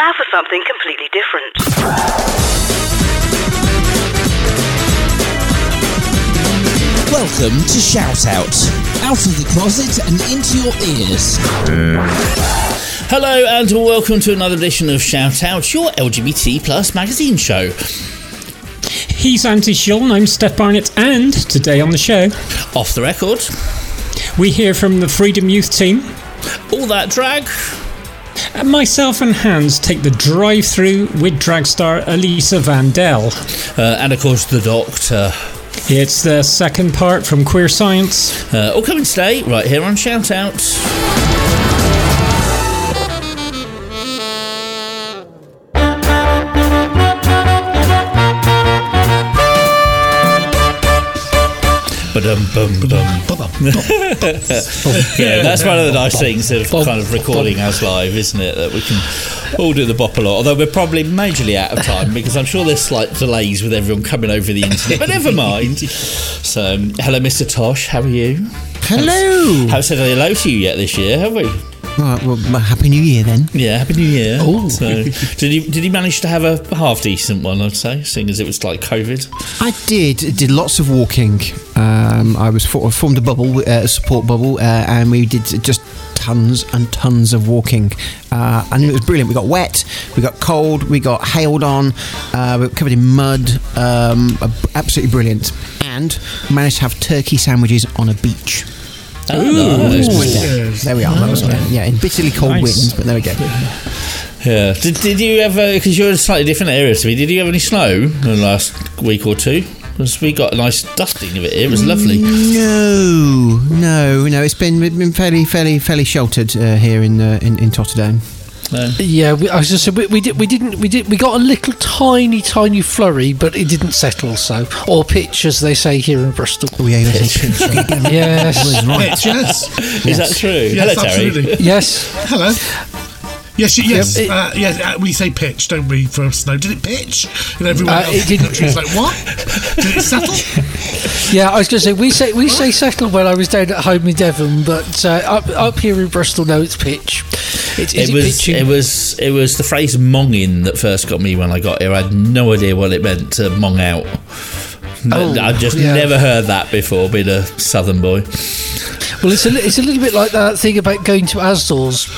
now for something completely different. Welcome to Shout Out. Out of the closet and into your ears. Hello and welcome to another edition of Shout Out, your LGBT plus magazine show. He's Andy Sean, I'm Steff Barnett, and today on the show, Off the record, we hear from the Freedom Youth team. all that drag. And myself and Hanz take the drive through with drag star Alyssa Van Delle. Uh, and of course, the Doctor. It's the second part from Queer Science. Uh, all coming today, right here on Shout Out. Yeah, that's one of the nice things of kind of recording us live, isn't it? That we can all do the bop a lot. Although we're probably majorly out of time because I'm sure there's slight delays with everyone coming over the internet. But never mind. So, um, hello, Mr. Tosh. How are you? Hello. Haven't said hello to you yet this year, have we? Right, well, happy New Year then. Yeah, happy New Year. Oh. So, did he did he manage to have a half decent one? I'd say, seeing as it was like COVID. I did did lots of walking. Um, I was for, formed a bubble, uh, a support bubble, uh, and we did just tons and tons of walking, uh, and it was brilliant. We got wet, we got cold, we got hailed on, uh, we were covered in mud. Um, absolutely brilliant, and managed to have turkey sandwiches on a beach. Oh, nice. Yeah, there we are. That was, yeah, in bitterly cold Nice. winds, but there we go. Yeah. Did, did you ever? Because you're in a slightly different area to me. Did you have any snow in the last week or two? Because we got a nice dusting of it here. It was lovely. No, no, no. It's been been fairly, fairly, fairly sheltered uh, here in, uh, in in Tottenham. No. Yeah, we, I was just saying, we, we did we didn't we did we got a little tiny tiny flurry, but it didn't settle. So or pitch as they say here in Bristol. Oh yeah, that's it. Yes, Pitch, yes. Is that true? Yes, Hello, Terry. absolutely. yes. Hello. Yes, yes, Yep, uh, yes. Uh, we say pitch, don't we? For snow, did it pitch? And everyone Uh, else it in the didn't. country is like, what? Did it settle? Yeah, I was going to say we say we say settle when I was down at home in Devon, but uh, up up here in Bristol, no, it's pitch. It's, It it, was pitching? it was it was the phrase "monging" that first got me when I got here. I had no idea what it meant to mong out. Oh, I've just yeah. never heard that before. Being a southern boy, well, it's a it's a little bit like that thing about going to Asda's.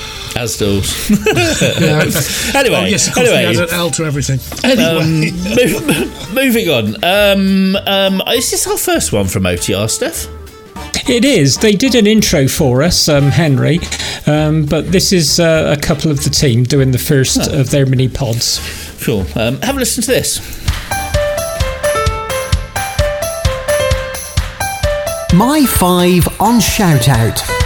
As does. Anyway, Oh, yes, of course, anyway, we had an L to everything. Anyway. um, move, moving on. Um, um, is this our first one from OTR, Steff? It is. They did an intro for us, um, Henry, um, but this is uh, a couple of the team doing the first of their mini pods. Cool. Um, have a listen to this. My five on shout out.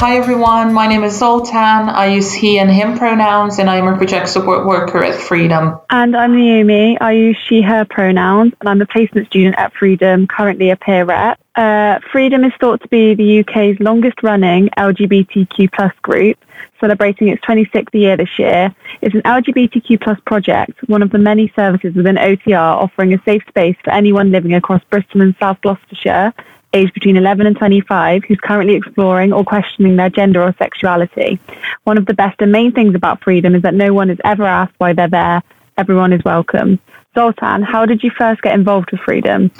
Hi everyone, my name is Zoltan. I use he and him pronouns and I'm a project support worker at Freedom. And I'm Naomi. I use she, her pronouns, and I'm a placement student at Freedom, currently a peer rep. Uh, Freedom is thought to be the UK's longest running LGBTQ plus group, celebrating its 26th year this year. It's an LGBTQ plus project, one of the many services within OTR offering a safe space for anyone living across Bristol and South Gloucestershire, aged between 11 and 25, who's currently exploring or questioning their gender or sexuality. One of the best and main things about Freedom is that no one is ever asked why they're there. Everyone is welcome. Zoltan, how did you first get involved with Freedom?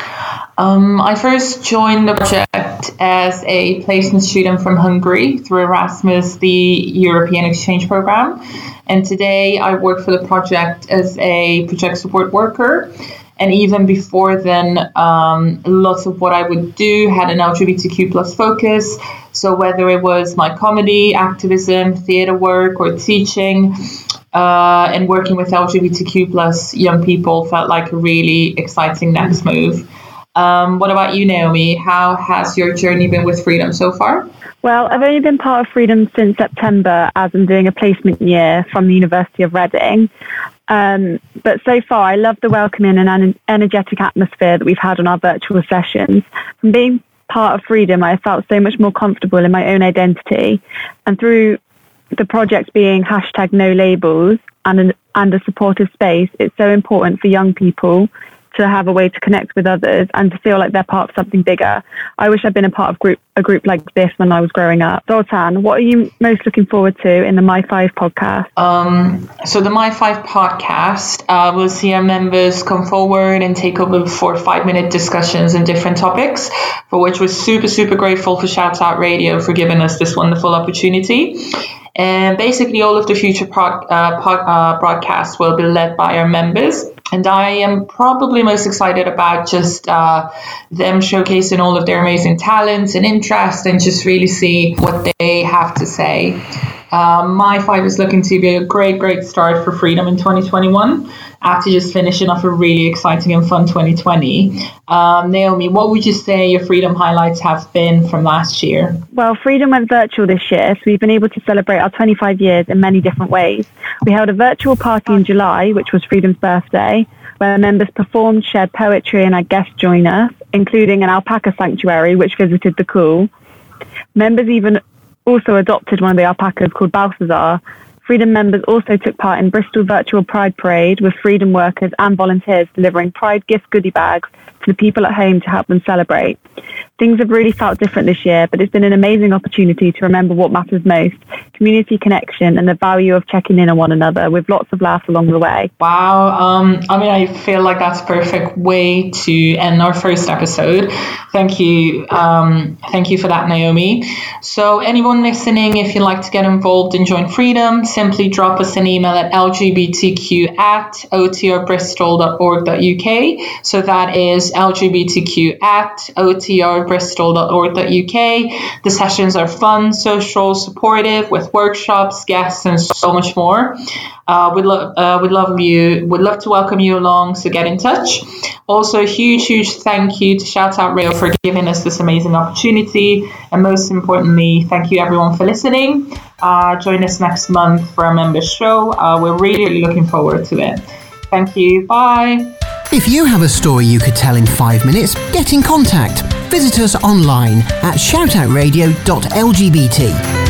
Um, I first joined the project as a placement student from Hungary through Erasmus, the European exchange program. And today I work for the project as a project support worker. And even before then, um, lots of what I would do had an LGBTQ plus focus. So whether it was my comedy, activism, theater work, or teaching, uh, and working with LGBTQ plus young people felt like a really exciting next move. Um, what about you, Naomi? How has your journey been with Freedom so far? Well, I've only been part of Freedom since September as I'm doing a placement year from the University of Reading. Um, but so far, I love the welcoming and en- energetic atmosphere that we've had on our virtual sessions. From being part of Freedom, I felt so much more comfortable in my own identity. And through the project being hashtag no labels and, an, and a supportive space, it's so important for young people to have a way to connect with others and to feel like they're part of something bigger. I wish I'd been a part of group a group like this when I was growing up. Zoltan, what are you most looking forward to in the My Five podcast? Um, so the My Five podcast uh, will see our members come forward and take over for five minute discussions on different topics, for which we're super super grateful for Shouts Out Radio for giving us this wonderful opportunity. And basically, all of the future uh, pod, uh, broadcasts will be led by our members. And I am probably most excited about just uh, them showcasing all of their amazing talents and interests and just really see what they have to say. Um, my five is looking to be a great, great start for Freedom in 2021 after just finishing off a really exciting and fun 2020. Um, Naomi, what would you say your Freedom highlights have been from last year? Well, Freedom went virtual this year, so we've been able to celebrate our 25 years in many different ways. We held a virtual party in July, which was Freedom's birthday, where members performed, shared poetry, and had guests join us, including an alpaca sanctuary, which visited the cool. Members even also adopted one of the alpacas called Balthazar. Freedom members also took part in Bristol Virtual Pride Parade with Freedom workers and volunteers delivering Pride gift goodie bags to the people at home to help them celebrate. Things have really felt different this year, but it's been an amazing opportunity to remember what matters most community connection and the value of checking in on one another with lots of laughs along the way. Wow. Um, I mean, I feel like that's a perfect way to end our first episode. Thank you. Um, thank you for that, Naomi. So, anyone listening, if you'd like to get involved and join Freedom, simply drop us an email at lgbtq at otrbristol.org.uk. So, that is lgbtq at otrbristol.org.uk. The sessions are fun, social, supportive, with workshops, guests, and so much more. Uh, we'd love uh, we'd love you would love to welcome you along. So get in touch. Also, a huge huge thank you to Shout Out Rail for giving us this amazing opportunity, and most importantly, thank you everyone for listening. Uh, join us next month for our members show. Uh, we're really really looking forward to it. Thank you. Bye. If you have a story you could tell in five minutes, get in contact. Visit us online at shoutoutradio.lgbt.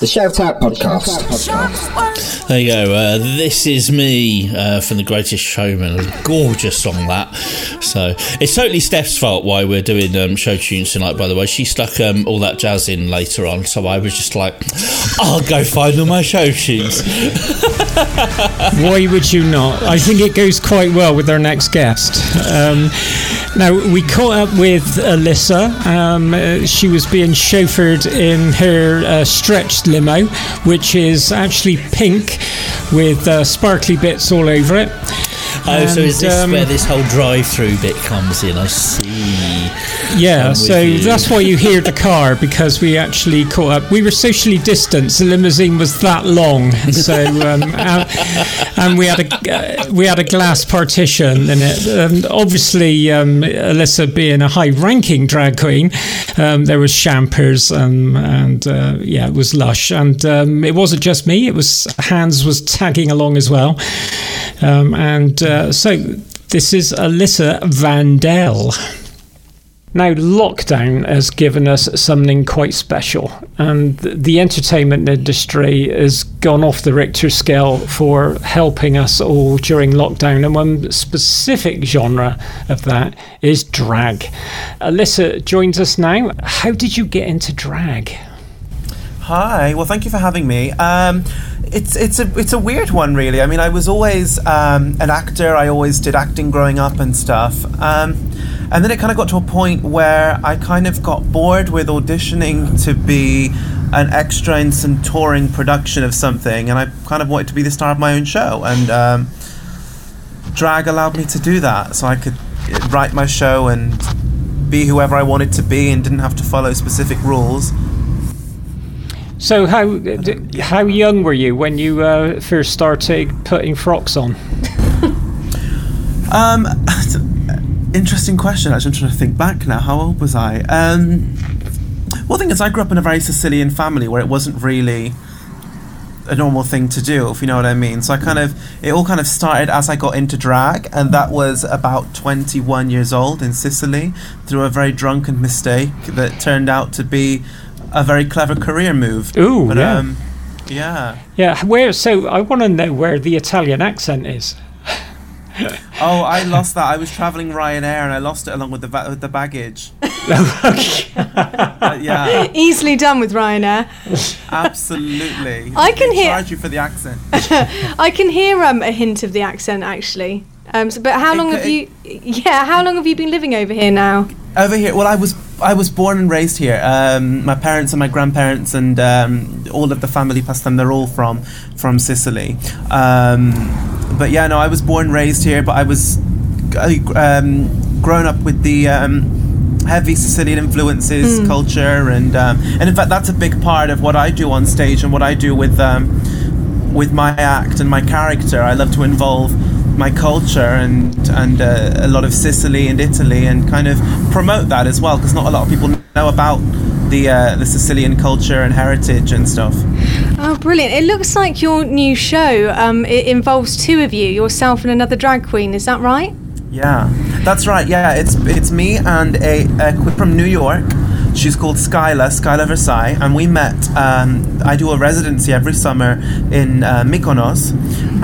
The Shout Out Podcast. There you go. Uh, this is me uh, from The Greatest Showman. A gorgeous song that. So it's totally Steff's fault why we're doing um, show tunes tonight. By the way, she stuck um, all that jazz in later on, so I was just like, I'll go find all my show tunes. Why would you not? I think it goes quite well with our next guest. Um, now, we caught up with Alyssa. Um, uh, she was being chauffeured in her uh, stretched limo, which is actually pink with uh, sparkly bits all over it. Oh, so is this um, where this whole drive-through bit comes in? I see. Yeah, I'm so that's why you hear the car because we actually caught up. We were socially distanced. The limousine was that long, so um, and, and we had a uh, we had a glass partition in it. And obviously, um, Alyssa being a high-ranking drag queen, um, there was champers um, and uh, yeah, it was lush. And um, it wasn't just me; it was Hanz was tagging along as well. Um, and uh, Uh, so this is Alyssa Van Delle. Now, lockdown has given us something quite special, and the entertainment industry has gone off the Richter scale for helping us all during lockdown. And one specific genre of that is drag. Alyssa joins us now. How did you get into drag? Hi. Well, thank you for having me. Um, it's it's a it's a weird one, really. I mean, I was always um, an actor. I always did acting growing up and stuff. Um, and then it kind of got to a point where I kind of got bored with auditioning to be an extra in some touring production of something, and I kind of wanted to be the star of my own show. And um, drag allowed me to do that, so I could uh, write my show and be whoever I wanted to be, and didn't have to follow specific rules. So, how d- how young were you when you uh, first started putting frocks on? Um, interesting question. Actually, I'm trying to think back now. How old was I? Um, well, the thing is, I grew up in a very Sicilian family where it wasn't really a normal thing to do, if you know what I mean. So I kind of, it all kind of started as I got into drag, and that was about 21 years old in Sicily through a very drunken mistake that turned out to be a very clever career move. Ooh, but, yeah. Um, yeah. Yeah, where? So I want to know where the Italian accent is. Oh, I lost that. I was traveling Ryanair and I lost it along with the ba- with the baggage. Uh, yeah, Easily done with Ryanair. absolutely. I can They hear- Charge you for the accent. I can hear um, a hint of the accent actually. Um, so, but how long have you? Yeah, how long have you been living over here now? Over here, well, I was I was born and raised here. Um, my parents and my grandparents and um, all of the family past them, they're all from from Sicily. Um, but yeah, no, I was born and raised here, but I was um, grown up with the um, heavy Sicilian influences, Mm. culture, and um, and in fact, that's a big part of what I do on stage and what I do with um, with my act and my character. I love to involve my culture and and uh, a lot of Sicily and Italy and kind of promote that as well because not a lot of people know about the uh, the Sicilian culture and heritage and stuff. Oh, brilliant! It looks like your new show. Um, it involves two of you, yourself and another drag queen. Is that right? Yeah, that's right. Yeah, it's it's me and a, a queen from New York. She's called Skyla, Skyla Versailles, and we met. Um, I do a residency every summer in uh, Mykonos,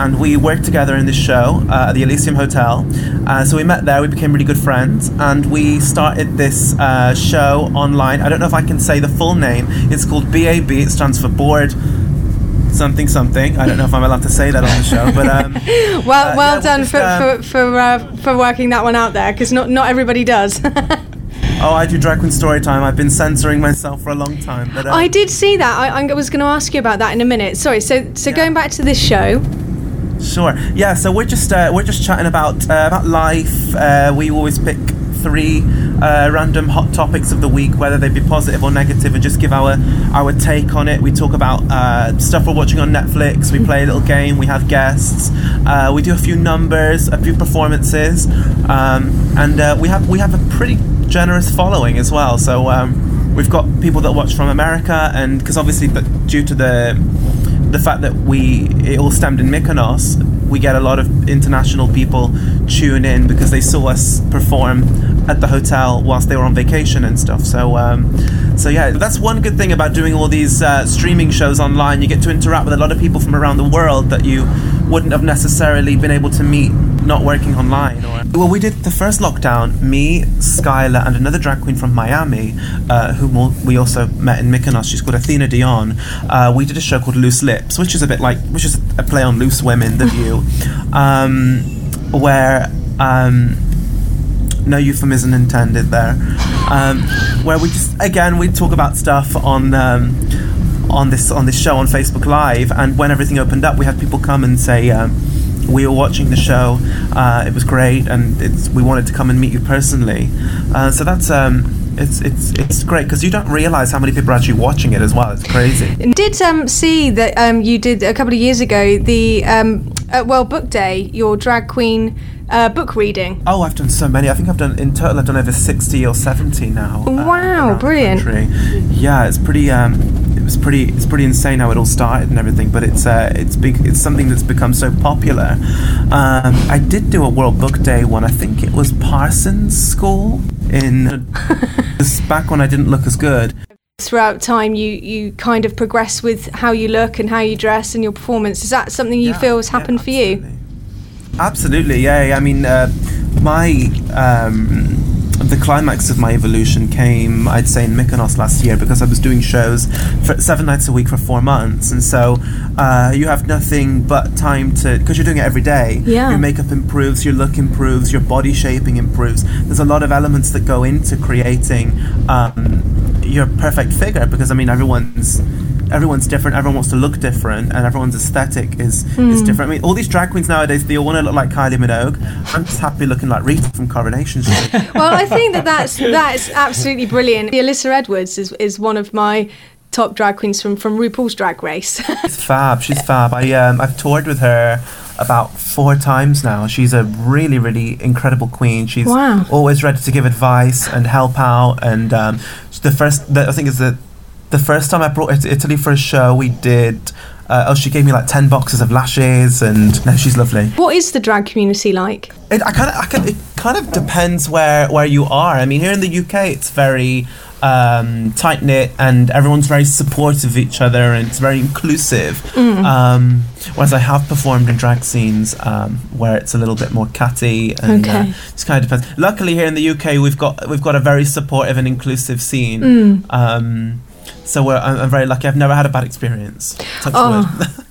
and we worked together in this show uh, at the Elysium Hotel. Uh, so we met there, we became really good friends, and we started this uh, show online. I don't know if I can say the full name. It's called BAB. It stands for Board Something Something. I don't know if I'm allowed to say that on the show, but um, Well, Uh, well yeah, done just, for um, for for, uh, for working that one out there, because not not everybody does. oh, I do drag queen story time. I've been censoring myself for a long time, but. Um, I did see that. I, I was going to ask you about that in a minute. Sorry. So so going back to this show. Sure. Yeah. So we're just uh, we're just chatting about uh, about life. Uh, we always pick three uh, random hot topics of the week, whether they be positive or negative, and just give our our take on it. We talk about uh, stuff we're watching on Netflix. We play a little game. We have guests. Uh, we do a few numbers, a few performances, um, and uh, we have we have a pretty generous following as well. So. Um, We've got people that watch from America, and because obviously, due to the the fact that we it all stemmed in Mykonos, we get a lot of international people tune in because they saw us perform at the hotel whilst they were on vacation and stuff. So, um, so yeah, that's one good thing about doing all these uh, streaming shows online. You get to interact with a lot of people from around the world that you wouldn't have necessarily been able to meet not working online. Or well, we did the first lockdown. Me, Skylar, and another drag queen from Miami, uh, whom we also met in Mykonos. She's called Athena Dion. Uh, we did a show called Loose Lips, which is a bit like, which is a play on Loose Women, The View, um, where. Um, no euphemism intended there. Um, where we just again we talk about stuff on um, on this on this show on Facebook Live, and when everything opened up, we had people come and say. Um, we were watching the show. Uh, it was great, and we wanted to come and meet you personally. Uh, so that's um, it's it's it's great because you don't realize how many people are actually watching it as well. It's crazy. Did um, see that um, you did a couple of years ago the um, uh, well book day your drag queen uh, book reading. Oh, I've done so many. I think I've done in total. I've done over sixty or seventy now. uh, Wow, brilliant! Yeah, it's pretty. Um, it was pretty. It's pretty insane how it all started and everything. But it's uh, it's big. It's something that's become so popular. Um, I did do a World Book Day one. I think it was Parsons School in. back when I didn't look as good. Throughout time, you you kind of progress with how you look and how you dress and your performance. Is that something you feel has happened for you? Absolutely, yeah. I mean, uh, my um, the climax of my evolution came, I'd say, in Mykonos last year because I was doing shows for seven nights a week for four months, and so uh, you have nothing but time to because you're doing it every day. Yeah. Your makeup improves, your look improves, your body shaping improves. There's a lot of elements that go into creating um, your perfect figure because I mean everyone's everyone's different. Everyone wants to look different, and everyone's aesthetic is is Mm. different. I mean, all these drag queens nowadays, they all want to look like Kylie Minogue. I'm just happy looking like Rita from Coronation Street. well, I think that that's that's absolutely brilliant. Alyssa Edwards is is one of my top drag queens from from RuPaul's Drag Race. She's fab. She's fab. I um, I've toured with her about four times now. She's a really, really incredible queen. She's Wow. always ready to give advice and help out. And um, the first, the, I think, is the the first time I brought her to Italy for a show, we did. Uh, oh, she gave me like ten boxes of lashes, and now she's lovely. What is the drag community like? It, I kind of, I kind, it kind of depends where where you are. I mean, here in the UK, it's very um, tight knit, and everyone's very supportive of each other, and it's very inclusive. Mm. Um, whereas I have performed in drag scenes um, where it's a little bit more catty, and Okay. uh, it's kind of depends. Luckily, here in the UK, we've got we've got a very supportive and inclusive scene. Mm. So we're, I'm, I'm very lucky. I've never had a bad experience. Oh.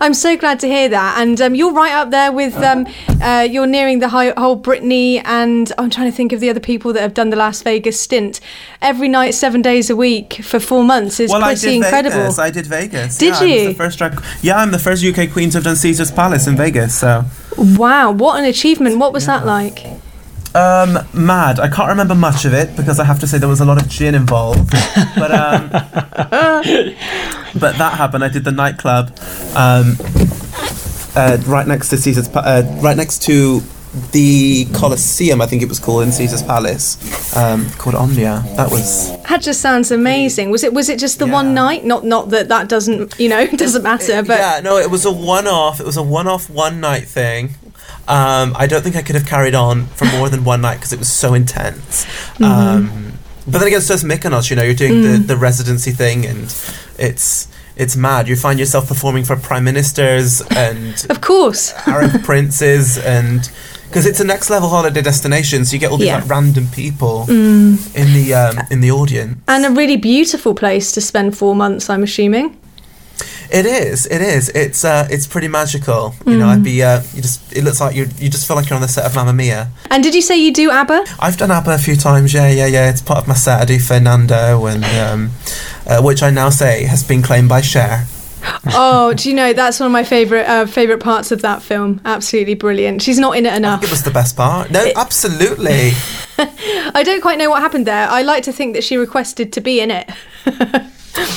I'm so glad to hear that. And um, you're right up there with, um, uh, you're nearing the whole Britney, and I'm trying to think of the other people that have done the Las Vegas stint. Every night, seven days a week for four months is well, I pretty did incredible. Vegas. I did Vegas. Did yeah, I you? the first drag. Yeah, I'm the first UK queen to have done Caesar's Palace in Vegas. So. Wow, what an achievement. What was that like? Um, mad. I can't remember much of it because I have to say there was a lot of gin involved. but um, but that happened. I did the nightclub, um, uh, right next to Caesar's, Pa- uh, right next to the Colosseum. I think it was called in Caesar's Palace, um, called Omnia. That was That just sounds amazing. Was it was it just the one night? Not not that that doesn't you know doesn't matter, but yeah. No, it was a one-off. It was a one-off, one-night thing. Um, I don't think I could have carried on for more than one night because it was so intense. Mhm. Um, but then again, so is Mykonos. You know, you're doing the, Mm. the residency thing, and it's it's mad. You find yourself performing for prime ministers and of course Arab princes, and because it's a next level holiday destination, so you get all these Yeah. like, random people Mm. in the um, in the audience. and a really beautiful place to spend four months. I'm assuming. It is. It is. It's uh, it's pretty magical. You know, Mm. I'd be. Uh, you just. It looks like you. You just feel like you're on the set of Mamma Mia. And did you say you do ABBA? I've done ABBA a few times. Yeah, yeah, yeah. It's part of my set. I do Fernando, and um, uh, which I now say has been claimed by Cher. oh, do you know that's one of my favorite uh, favorite parts of that film? Absolutely brilliant. She's not in it enough. It was the best part. No, absolutely. I don't quite know what happened there. I like to think that she requested to be in it.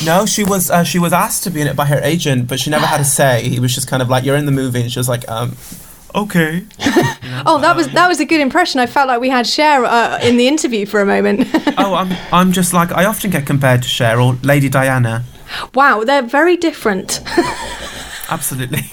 no, she was. Uh, she was asked to be in it by her agent, but she never had a say. He was just kind of like, "You're in the movie," and she was like, um, "Okay." Oh, that was that was a good impression. I felt like we had Cher uh, in the interview for a moment. oh, I'm. I'm just like I often get compared to Cher or Lady Diana. wow, they're very different. Absolutely.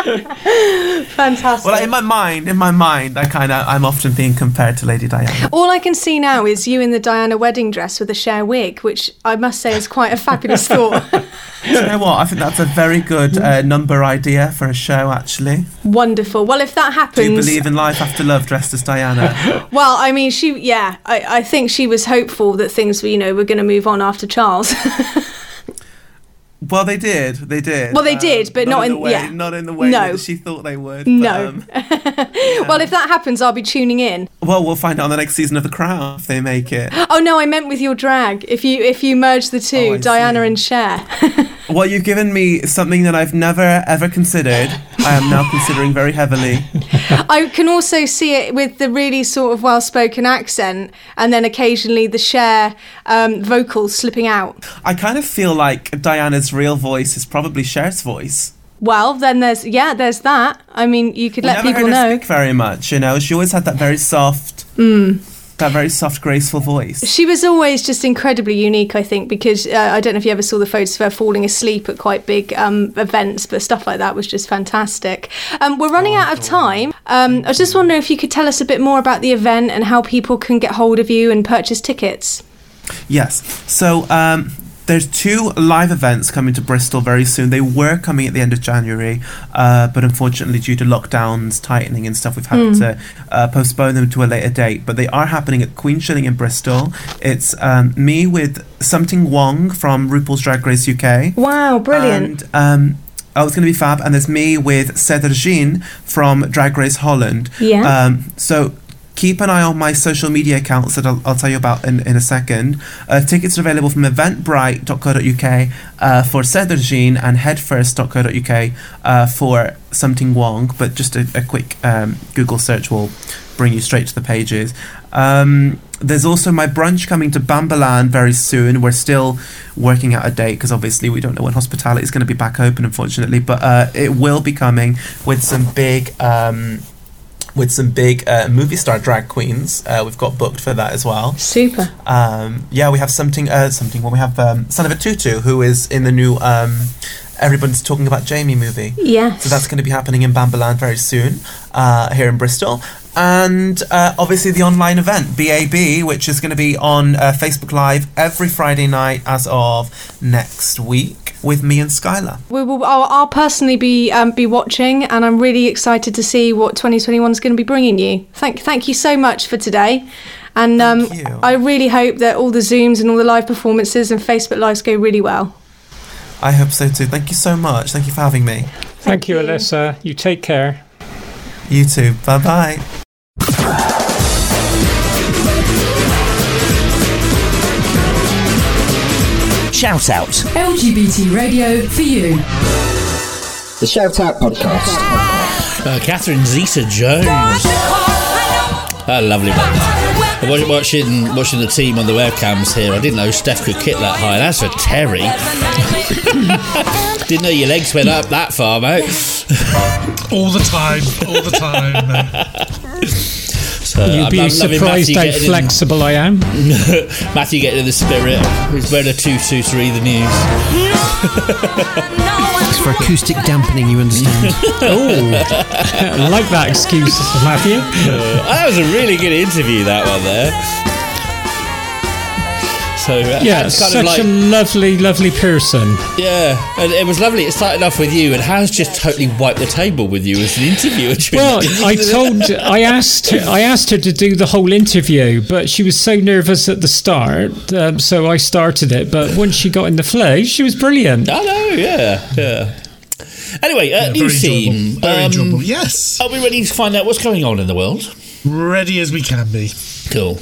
Fantastic. Well, in my mind, in my mind, I kind of, I'm often being compared to Lady Diana. All I can see now is you in the Diana wedding dress with a Cher wig, which I must say is quite a fabulous thought. Do you know what? I think that's a very good uh, number idea for a show. Actually, Wonderful. Well, if that happens, do you believe in life after love, dressed as Diana? well, I mean, she, yeah, I, I think she was hopeful that things were, you know, were going to move on after Charles. Well, they did. They did. Well, they did, but not in in- the way, yeah. not in the way No. that she thought they would. but, no. um, well, if that happens, I'll be tuning in. well, we'll find out on the next season of The Crown if they make it. Oh no, I meant with your drag. If you if you merge the Oh, two, Diana and Cher. Well, you've given me something that I've never ever considered. I am now considering very heavily. I can also see it with the really sort of well-spoken accent, and then occasionally the Cher um, vocals slipping out. I kind of feel like Diana's real voice is probably Cher's voice. Well, then there's yeah, there's that. I mean, you could We let people know. speak very much. You know, she always had that very soft, Mm. That very soft, graceful voice. She was always just incredibly unique, I think, because uh, I don't know if you ever saw the photos of her falling asleep at quite big um, events, but stuff like that was just fantastic. Um, we're running out of time. Um, I was just wondering if you could tell us a bit more about the event and how people can get hold of you and purchase tickets. Yes. So um, there's two live events coming to Bristol very soon. They were coming at the end of January, uh, but unfortunately, due to lockdowns, tightening, and stuff, we've had Hmm. to uh, postpone them to a later date. But they are happening at Queenshilling in Bristol. It's um, me with Sum Ting Wong from RuPaul's Drag Race UK. Wow, brilliant. And, um, Oh, it's going to be fab. And there's me with Sederginne from Drag Race Holland. Yeah. Um, so keep an eye on my social media accounts that I'll, I'll tell you about in, in a second. Uh, tickets are available from eventbrite.co.uk uh, for Sederginne and headfirst.co.uk uh, for Sum Ting Wong. But just a, a quick um, Google search will bring you straight to the pages. Um, there's also my brunch coming to Bambalan very soon. We're still working out a date because obviously we don't know when hospitality is going to be back open, unfortunately. But uh, it will be coming with some big. Um, with some big uh, movie star drag queens, uh, we've got booked for that as well. Super. Um, yeah, we have something. Uh, something. Well, we have um, Son of a Tutu, who is in the new um, everyone's talking about Jamie movie. Yes. So that's going to be happening in Bambalan very soon, uh, here in Bristol. And uh, obviously the online event, BAB, which is going to be on uh, Facebook Live every Friday night as of next week with me and Skylar. We will, I'll, I'll personally be um, be watching, and I'm really excited to see what 2021 is going to be bringing you. Thank thank you so much for today, and um, I really hope that all the zooms and all the live performances and Facebook lives go really well. I hope so too. Thank you so much. Thank you for having me. Thank, you, Alyssa. You take care. You too. Bye bye. Shout out. LGBT radio for you. The Shout Out Podcast. Uh, Catherine Zeta Jones. A lovely one. Watching watching the team on the webcams here. I didn't know Steff could kick that high. That's for Terry. didn't know your legs went up that far, mate. All the time, all the time. mate. So You'd I'm- be I'm surprised how getting in- flexible I am. Matthew getting in the spirit. He's wearing a 223 the news. It's for acoustic dampening, you understand. oh, I like that excuse, Matthew. Uh, that was a really good interview, that one there. So uh, Yeah, kind such of like a lovely, lovely person. yeah, and it was lovely. It started off with you, and has just totally wiped the table with you as an interviewer. Well, I told, I asked, her, I asked her to do the whole interview, but she was so nervous at the start, um, so I started it. But once she got in the flow, she was brilliant. I know, yeah, yeah. Anyway, uh, Yeah, new very theme. enjoyable, very Um, enjoyable. Yes. Are we ready to find out what's going on in the world? Ready as we can be. Cool.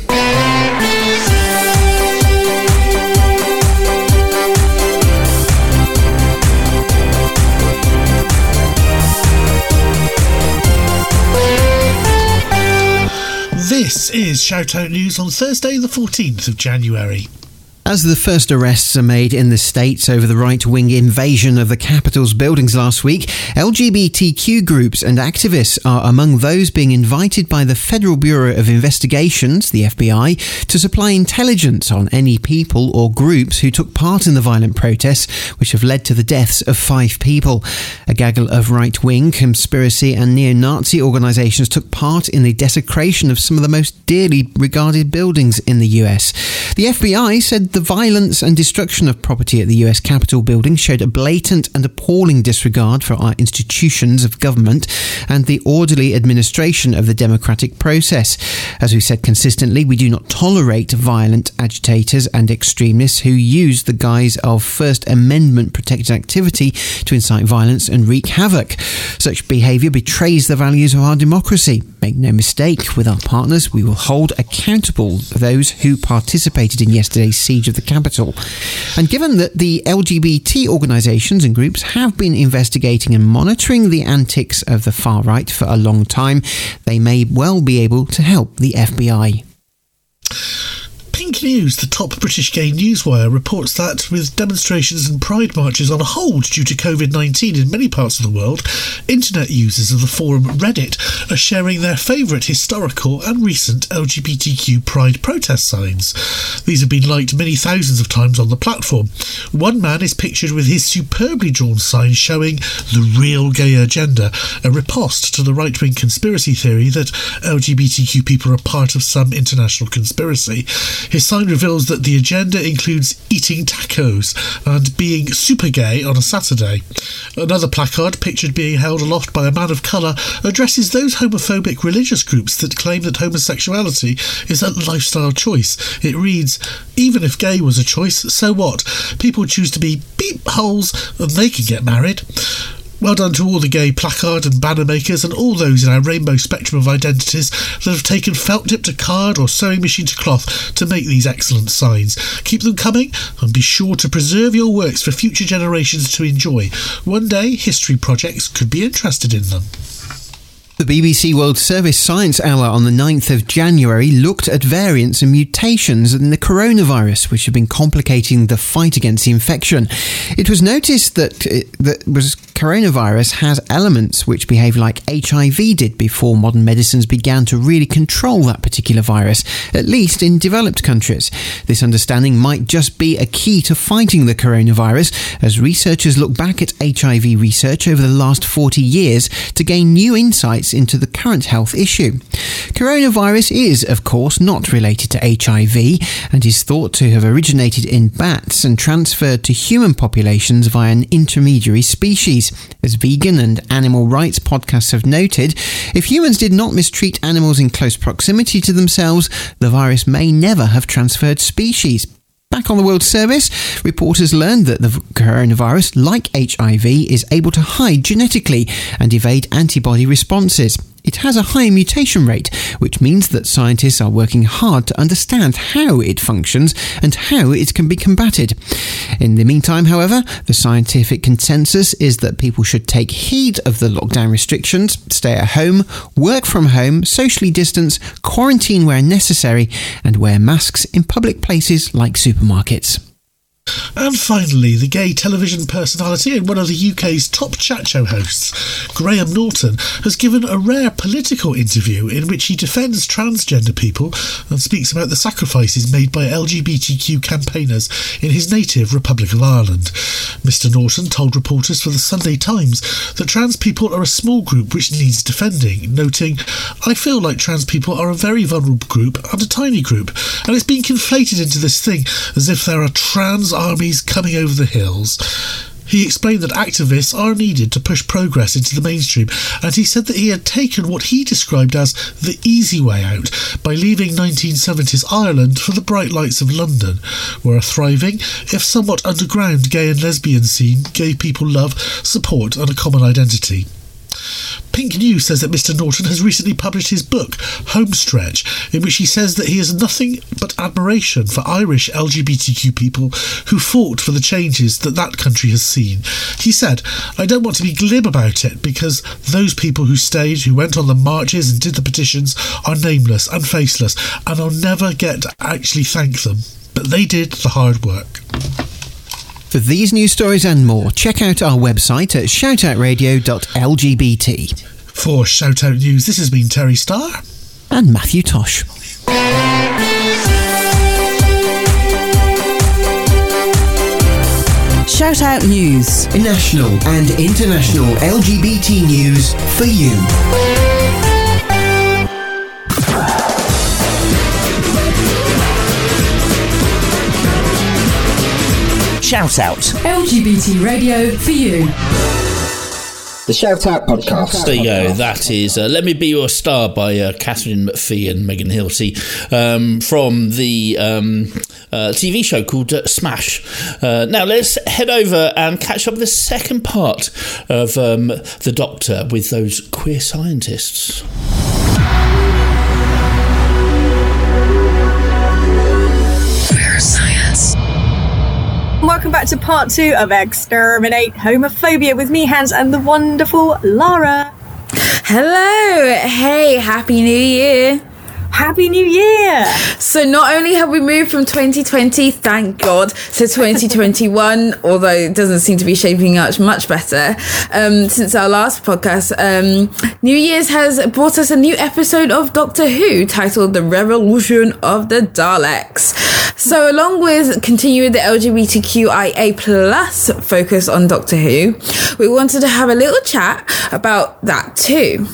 This is Shoutout News on Thursday, the 14th of January. As the first arrests are made in the States over the right wing invasion of the Capitol's buildings last week, LGBTQ groups and activists are among those being invited by the Federal Bureau of Investigations, the FBI, to supply intelligence on any people or groups who took part in the violent protests, which have led to the deaths of five people. A gaggle of right wing, conspiracy, and neo Nazi organizations took part in the desecration of some of the most dearly regarded buildings in the US. The FBI said violence and destruction of property at the US Capitol building showed a blatant and appalling disregard for our institutions of government and the orderly administration of the democratic process. As we said consistently, we do not tolerate violent agitators and extremists who use the guise of First Amendment protected activity to incite violence and wreak havoc. Such behaviour betrays the values of our democracy. Make no mistake, with our partners, we will hold accountable those who participated in yesterday's siege of the Capitol. And given that the LGBT organisations and groups have been investigating and monitoring the antics of the far right for a long time, they may well be able to help the FBI. News, the top British gay newswire, reports that with demonstrations and pride marches on hold due to COVID 19 in many parts of the world, internet users of the forum Reddit are sharing their favourite historical and recent LGBTQ pride protest signs. These have been liked many thousands of times on the platform. One man is pictured with his superbly drawn sign showing the real gay agenda, a riposte to the right wing conspiracy theory that LGBTQ people are part of some international conspiracy. His sign reveals that the agenda includes eating tacos and being super gay on a Saturday. Another placard, pictured being held aloft by a man of colour, addresses those homophobic religious groups that claim that homosexuality is a lifestyle choice. It reads, Even if gay was a choice, so what? People choose to be beep holes and they can get married. Well done to all the gay placard and banner makers and all those in our rainbow spectrum of identities that have taken felt tip to card or sewing machine to cloth to make these excellent signs. Keep them coming and be sure to preserve your works for future generations to enjoy. One day, history projects could be interested in them. The BBC World Service Science Hour on the 9th of January looked at variants and mutations in the coronavirus, which have been complicating the fight against the infection. It was noticed that, uh, that was coronavirus has elements which behave like HIV did before modern medicines began to really control that particular virus, at least in developed countries. This understanding might just be a key to fighting the coronavirus as researchers look back at HIV research over the last 40 years to gain new insights into the current health issue. Coronavirus is, of course, not related to HIV and is thought to have originated in bats and transferred to human populations via an intermediary species. As vegan and animal rights podcasts have noted, if humans did not mistreat animals in close proximity to themselves, the virus may never have transferred species. Back on the World Service, reporters learned that the coronavirus, like HIV, is able to hide genetically and evade antibody responses. It has a high mutation rate, which means that scientists are working hard to understand how it functions and how it can be combated. In the meantime, however, the scientific consensus is that people should take heed of the lockdown restrictions, stay at home, work from home, socially distance, quarantine where necessary, and wear masks in public places like supermarkets. And finally, the gay television personality and one of the UK's top chat show hosts, Graham Norton, has given a rare political interview in which he defends transgender people and speaks about the sacrifices made by LGBTQ campaigners in his native Republic of Ireland. Mr. Norton told reporters for the Sunday Times that trans people are a small group which needs defending, noting, I feel like trans people are a very vulnerable group and a tiny group, and it's been conflated into this thing as if there are trans armies coming over the hills. He explained that activists are needed to push progress into the mainstream, and he said that he had taken what he described as the easy way out by leaving 1970s Ireland for the bright lights of London, where a thriving, if somewhat underground gay and lesbian scene gave people love, support, and a common identity. Pink News says that Mr. Norton has recently published his book, Homestretch, in which he says that he has nothing but admiration for Irish LGBTQ people who fought for the changes that that country has seen. He said, I don't want to be glib about it because those people who stayed, who went on the marches and did the petitions, are nameless and faceless, and I'll never get to actually thank them. But they did the hard work. For these news stories and more, check out our website at shoutoutradio.lgbt. For Shoutout News, this has been Terry Starr. And Matthew Tosh. Shout Out News. National and international LGBT news for you. Shout Out. LGBT radio for you. The Shout Out Podcast. There you go. That is uh, Let Me Be Your Star by uh, Katharine McPhee and Megan Hilty um, from the um, uh, TV show called uh, Smash. Uh, now, let's head over and catch up with the second part of um, The Doctor with those queer scientists. Welcome back to part two of Exterminate Homophobia with me, Hanz, and the wonderful Lara. Hello. Hey, Happy New Year. Happy New Year. So, not only have we moved from 2020, thank God, to 2021, although it doesn't seem to be shaping up much better um, since our last podcast, um, New Year's has brought us a new episode of Doctor Who titled The Revolution of the Daleks. So, along with continuing the LGBTQIA plus focus on Doctor Who, we wanted to have a little chat about that too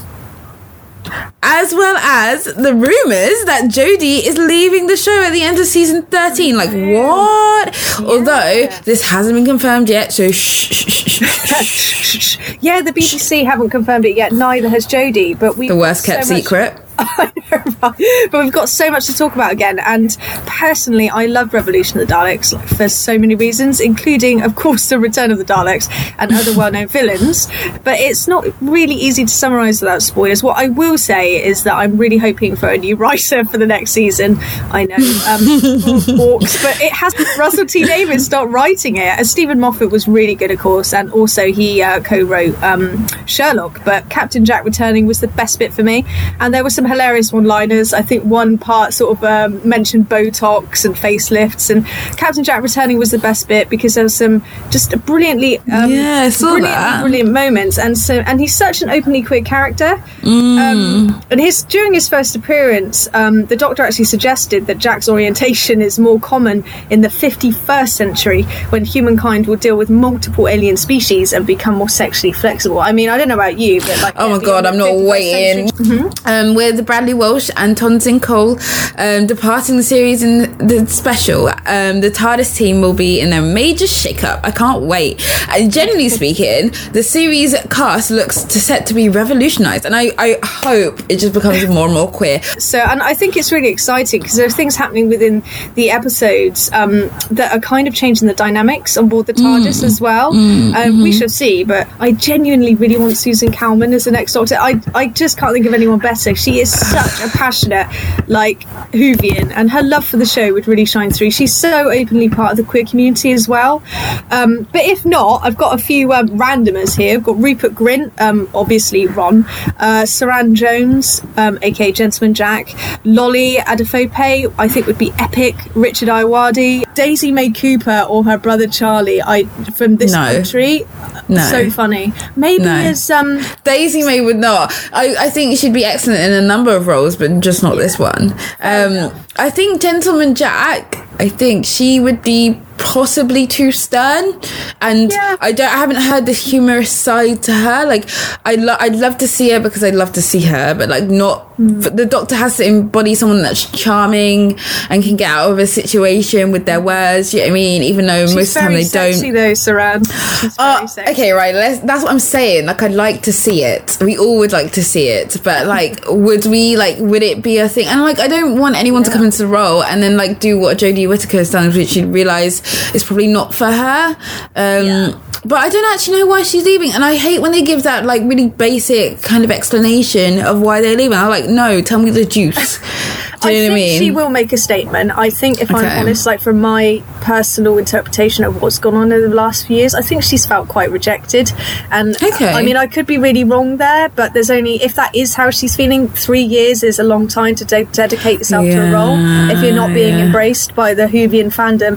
as well as the rumors that Jodie is leaving the show at the end of season 13. Like, what? Although this hasn't been confirmed yet, so shh, shh, shh, shh, shh. Yeah, the BBC haven't confirmed it yet. Neither has Jodie. But we The worst kept secret. but we've got so much to talk about again. And personally, I love Revolution of the Daleks for so many reasons, including, of course, the return of the Daleks and other well known villains. But it's not really easy to summarise without spoilers. What I will say is that I'm really hoping for a new writer for the next season. I know, um, orcs, but it has Russell T Davies start writing it. And Steven Moffat was really good, of course, and also he uh, co wrote um, Sherlock. But Captain Jack returning was the best bit for me. And there were some hilarious one liners. I think one part sort of um, mentioned Botox and facelifts, and Captain Jack returning was the best bit because there was some just brilliantly, um, Yeah, saw brilliant, moments. And so, and he's such an openly queer character. Mm. Um, and his during his first appearance, um, the Doctor actually suggested that Jack's orientation is more common in the 51st century when humankind will deal with multiple alien species and become more sexually flexible. I mean, I don't know about you, but like, Oh my god, I'm not waiting. Mm-hmm. Um, with Bradley Walsh and Tosin Cole um, departing the series in the special, um, the TARDIS team will be in a major shake-up. I can't wait. And generally speaking, the series cast looks to set to be revolutionised, and I, I hope it just becomes more and more queer. So, and I think it's really exciting because there are things happening within the episodes um, that are kind of changing the dynamics on board the TARDIS as well. Mm, um, We shall see, but I genuinely really want Susan Calman as the next Doctor. I, I just can't think of anyone better. She is such a passionate, like, Whovian, and her love for the show would really shine through. She's so openly part of the queer community as well. Um, but if not, I've got a few um, randomers here. I've got Rupert Grint, um, obviously Ron, uh, Suranne Jones, um, aka Gentleman Jack, Lolly Adefope, I think would be epic. Richard Ayoade, Daisy May Cooper, or her brother Charlie. I from this No. country. No. so funny. Maybe No. as um Daisy May would not. I, I think she'd be excellent in a number of roles, but just not this one. Um, I think Gentleman Jack. I think she would be possibly too stern, and I don't. I haven't heard the humorous side to her. Like I, lo- I'd love to see her because I'd love to see her, but like not. But The Doctor has to embody someone that's charming and can get out of a situation with their words. You know what I mean? Even though she's most of the time they don't. sexy though, Suranne. She's uh, sexy. Okay, right. Let's, that's what I'm saying. Like, I'd like to see it. We all would like to see it, but like, would we like? Would it be a thing? And like, I don't want anyone to come into the role and then like do what Jodie Whittaker has done, which you realise is probably not for her. Um, But I don't actually know why she's leaving, and I hate when they give that like really basic kind of explanation of why they're leaving. I'm like, no, tell me the juice. Do you I know what I think mean? she will make a statement. I think, if Okay. I'm honest, like from my personal interpretation of what's gone on over the last few years, I think she's felt quite rejected. And Okay. I mean, I could be really wrong there, but there's only if that is how she's feeling, three years is a long time to de- dedicate yourself to a role. If you're not being Yeah. embraced by the Whovian fandom,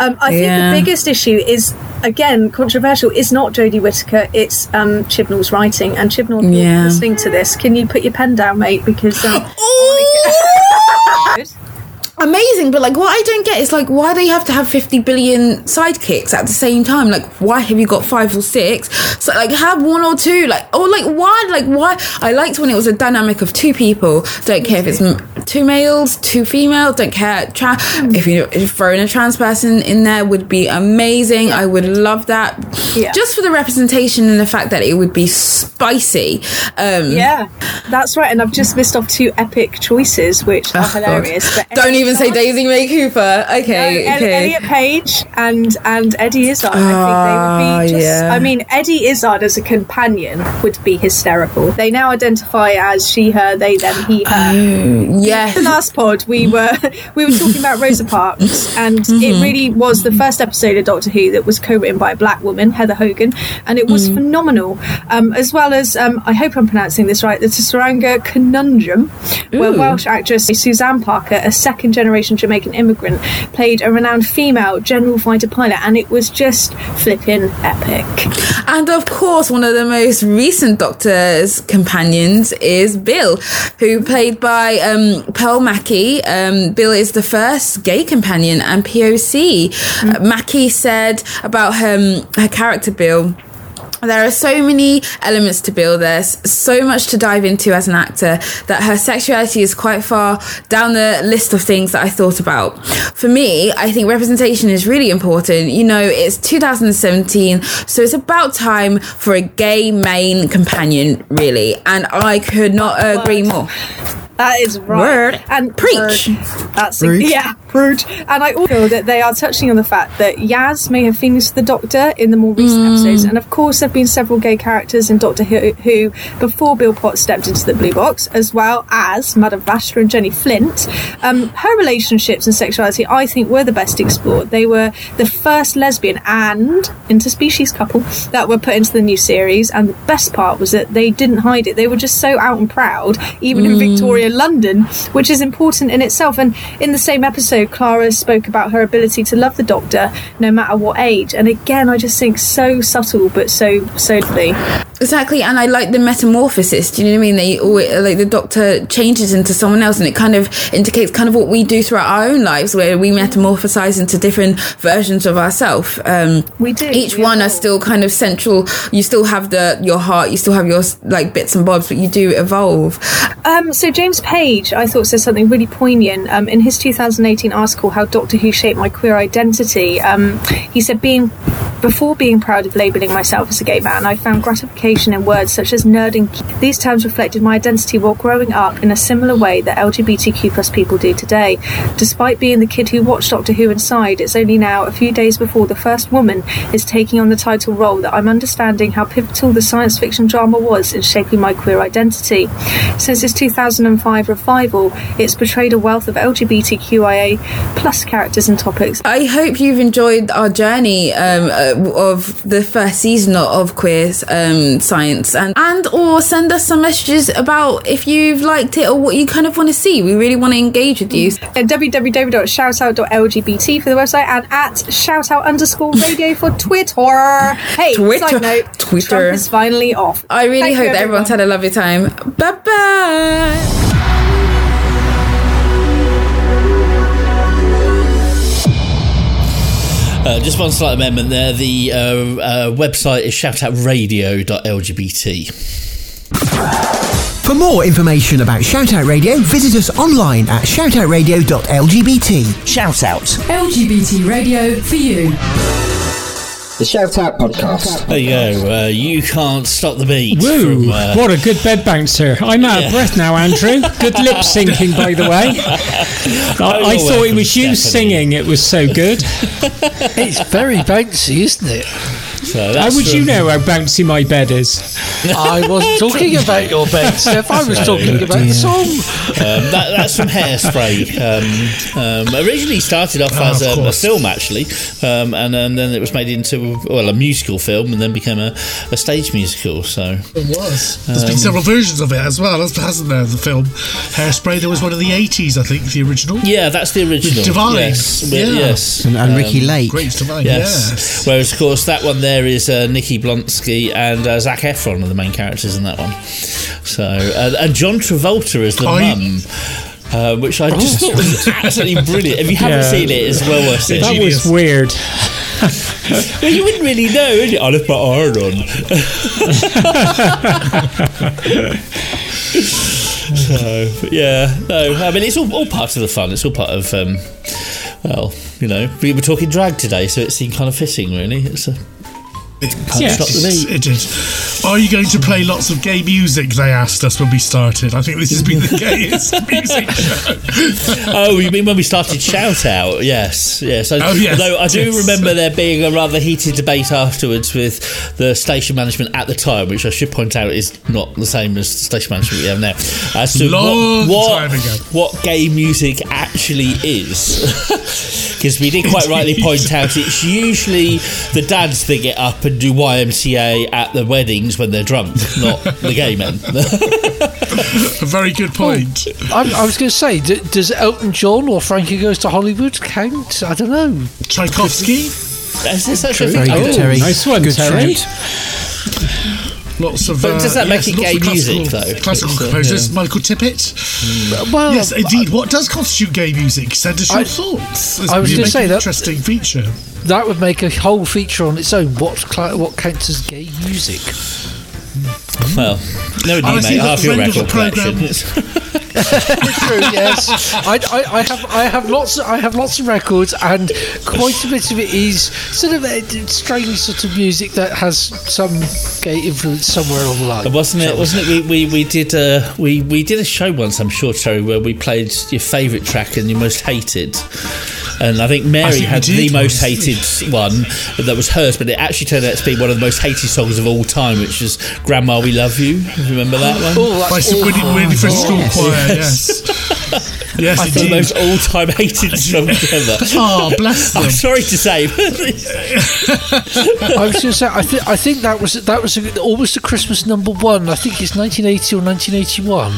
um, I think Yeah. the biggest issue is. Again, controversial is not Jodie Whittaker, it's um, Chibnall's writing. And Chibnall, if you're Yeah. listening to this, can you put your pen down, mate? Because um, Good amazing but like what i don't get is like why do you have to have 50 billion sidekicks at the same time. Like why have you got five or six? So like have one or two like or like why like why? I liked when it was a dynamic of two people. Don't care if it's two males two females don't care. Tra- if you if throwing a trans person in there would be amazing. I would love that. Yeah. just for the representation and the fact that it would be spicy. Um Yeah, that's right. And I've just missed off two epic choices, which are Oh, hilarious. But don't even say daisy may cooper okay No, okay Elliot Page and and Eddie Izzard. I Ah, think they would be just. yeah. I mean, Eddie Izzard as a companion would be hysterical. They now identify as she, her, they, them, he, her. Oh, yes. The last pod we were we were talking about Rosa Parks, and Mm-hmm. it really was the first episode of Doctor Who that was co-written by a black woman, Heather Hogan, and it was Mm. phenomenal. Um, as well as um, I hope I'm pronouncing this right, the Tsuranga Conundrum, where Welsh actress Suzanne Packer, a second generation Jamaican immigrant, played a renowned female general fighter pilot, and it was just flipping epic. And of course, one of the most recent Doctor's companions is Bill, who played by um, Pearl Mackie. Um, Bill is the first gay companion and POC. Uh, Mackie said about her, her character Bill. There are so many elements to Bill. There's so much to dive into as an actor that her sexuality is quite far down the list of things that I thought about. For me, I think representation is really important. You know, it's 2017, so it's about time for a gay main companion, really. And I could not agree more. That is right. Word. And Preach. word. That's Rude. yeah, rude. And I also feel that they are touching on the fact that Yaz may have finished the Doctor in the more recent Mm. episodes, and of course there have been several gay characters in Doctor Who, who before Bill Potts stepped into the blue box, as well as Madame Vastra and Jenny Flint. Um, her relationships and sexuality, I think, were the best explored. They were the first lesbian and interspecies couple that were put into the new series, and the best part was that they didn't hide it. They were just so out and proud, even in Mm. Victoria, London, which is important in itself. And in the same episode, Clara spoke about her ability to love the Doctor no matter what age. And again, I just think so subtle, but so so lovely. Exactly, and I like the metamorphosis. Do you know what I mean? They always, like the doctor changes into someone else, and it kind of indicates kind of what we do throughout our own lives, where we metamorphosize into different versions of ourselves. Um, we do. Each one are still kind of central. You still have the your heart, you still have your like bits and bobs, but you do evolve. Um, so James Page, I thought said something really poignant um, in his 2018 article, "How Doctor Who Shaped My Queer Identity." Um, he said, "Being before being proud of labelling myself as a gay man, I found gratification in words such as nerd and geek. These terms reflected my identity while growing up in a similar way that LGBTQ plus people do today. Despite being the kid who watched Doctor Who inside, it's only now a few days before the first woman is taking on the title role that I'm understanding how pivotal the science fiction drama was in shaping my queer identity. Since its 2005 revival, it's portrayed a wealth of LGBTQIA plus characters and topics. I hope you've enjoyed our journey um, uh, of the first season of- of Queer Science, and and or send us some messages about if you've liked it or what you kind of want to see. We really want to engage with you. At www.shoutout.lgbt for the website and at shoutout underscore radio for Twitter. Hey, Twitter. side note, Twitter. Trump is finally off. I really Thank hope that everyone's had a lovely time. Bye bye. Uh, just one slight amendment there. The uh, uh, website is shoutoutradio.lgbt. For more information about Shoutout Radio, visit us online at shoutoutradio.lgbt. Shoutout. LGBT radio for you. The Shout Out Podcast. There you go. Uh, you can't stop the beat. Woo! from, uh, what a good bed bouncer. I'm out of breath now, Andrew. Good lip syncing, by the way. I, I thought it was welcome, you singing. It was so good. It's very bouncy, isn't it? So How would you know how bouncy my bed is? I wasn't talking about your bed, Steph. I was talking about the song. Um, that, that's from Hairspray. Um, um, originally started off Oh, as of a, a film, actually, um, and, and then it was made into well a musical film, and then became a, a stage musical. So It was. There's been Um, several versions of it as well, hasn't there? The film Hairspray. There was one in the 80s, I think, the original. yeah, that's the original. Divine. Yes, Yeah. yes, And, and Ricki Um, Lake. Great Divine, Yes. yes. Whereas, of course, that one there is uh, Nikki Blonsky and uh, Zac Efron are the main characters in that one. So, uh, and John Travolta is the I- mum. Uh, which I just thought was absolutely brilliant. If you haven't Yeah. seen it, it's well worth it. That was weird. well, you wouldn't really know, would you? I'll have my iron on. so, but yeah, no, I mean, it's all, all part of the fun. It's all part of, um, well, you know, we were talking drag today, so it seemed kind of fitting, really. It's a. Can't Yes, stop the beat. it did. Are you going to play lots of gay music? They asked us when we started. I think this has been the gayest music show. oh, you mean when we started Shout Out? Yes, yes. I, Oh, yes, Although I do yes. remember there being a rather heated debate afterwards with the station management at the time, which I should point out is not the same as the station management we have now, as to Long what time ago. what, what gay music actually is. Because we did quite rightly point out it's usually the dads that get up and do YMCA at the weddings when they're drunk, not the gay men. A very good point. I, I was going to say, d- does Elton John or Frankie Goes to Hollywood count? I don't know. Tchaikovsky. Is there such a Very thing? good, Oh, Terry. nice one, good Terry. Shout. Lots of. But does uh, that make yes, it lots gay classical- music, though? Classical It's, uh, composers, yeah. Michael Tippett. Well, yes, indeed. What does constitute gay music? Send us your I- thoughts. I was It'd gonna say an that- interesting feature. that would make a whole feature on its own. What what counts as gay music? Well, no I need, see mate. Half your friend record collection. True. Yes, I, I, I have I have lots of, I have lots of records, and quite a bit of it is sort of a strange sort of music that has some gay influence somewhere along the line. And wasn't it? Wasn't it? We, we, we did uh, we we did a show once. I'm sure, Terry, where we played your favourite track and your most hated. And I think Mary I think had did the most hated one that was hers, but it actually turned out to be one of the most hated songs of all time, which was "Grandma We Love You." Remember that one? Oh, that's By some Winnie, awful. Winifred School Yes. Choir, yes. yes, It's the indeed. most all-time hated song ever. Oh, bless them. I'm sorry to say. I was going to say, I think I think that was that was a, almost a Christmas number one. I think it's 1980 or 1981.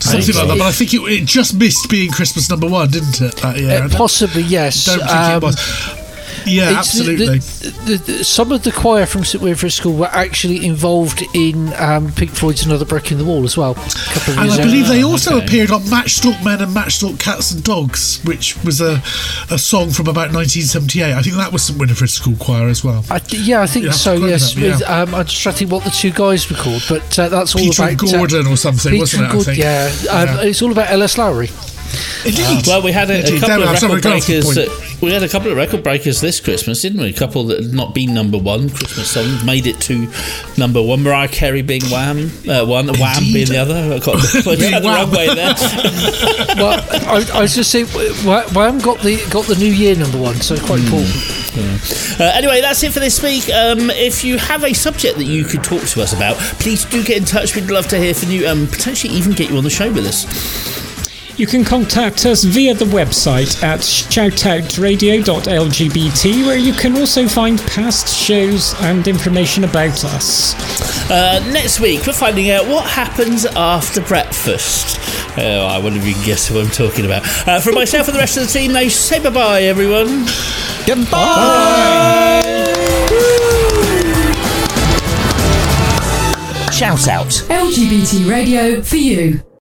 Something like that, but I think it, it just missed being Christmas number one, didn't it, that year? Uh, possibly, yes. Don't think Um, it was. Yeah, It's absolutely. the- the- the- some of the choir from St Winifred School were actually involved in um, Pink Floyd's "Another Brick in the Wall" as well. A couple of and years I believe they also okay. appeared on Matchstalk Men and Matchstalk Cats and Dogs, which was a, a song from about 1978. I think that was St Winifred School Choir as well. I th- yeah, I think Yeah, so. I've got Yes, that, yeah. with, um, I'm just trying to think what the two guys were called, but uh, that's all Peter about and Gordon or something, Peter wasn't and it, I Gordon, think? Yeah, um, Yeah. it's all about L.S. Lowry. Indeed. Well, we had a, a couple There, of record go off the breakers. point. That, we had a couple of record breakers this Christmas, didn't we? A couple that had not been number one Christmas songs made it to number one. Mariah Carey being Wham, uh, one, Wham being the other. I got went Yeah, the wrong way there. well, I, I was just saying, Wha- Wham got the got the New Year number one, so quite Hmm. important. Uh, anyway, that's it for this week. Um, if you have a subject that you could talk to us about, please do get in touch. We'd love to hear from you and potentially even get you on the show with us. You can contact us via the website at shoutoutradio.lgbt, where you can also find past shows and information about us. Uh, next week, we're finding out what happens after breakfast. Oh, I wonder if you can guess what I'm talking about. Uh, from myself and the rest of the team, they say bye bye, everyone. Goodbye. Shout out. LGBT radio for you.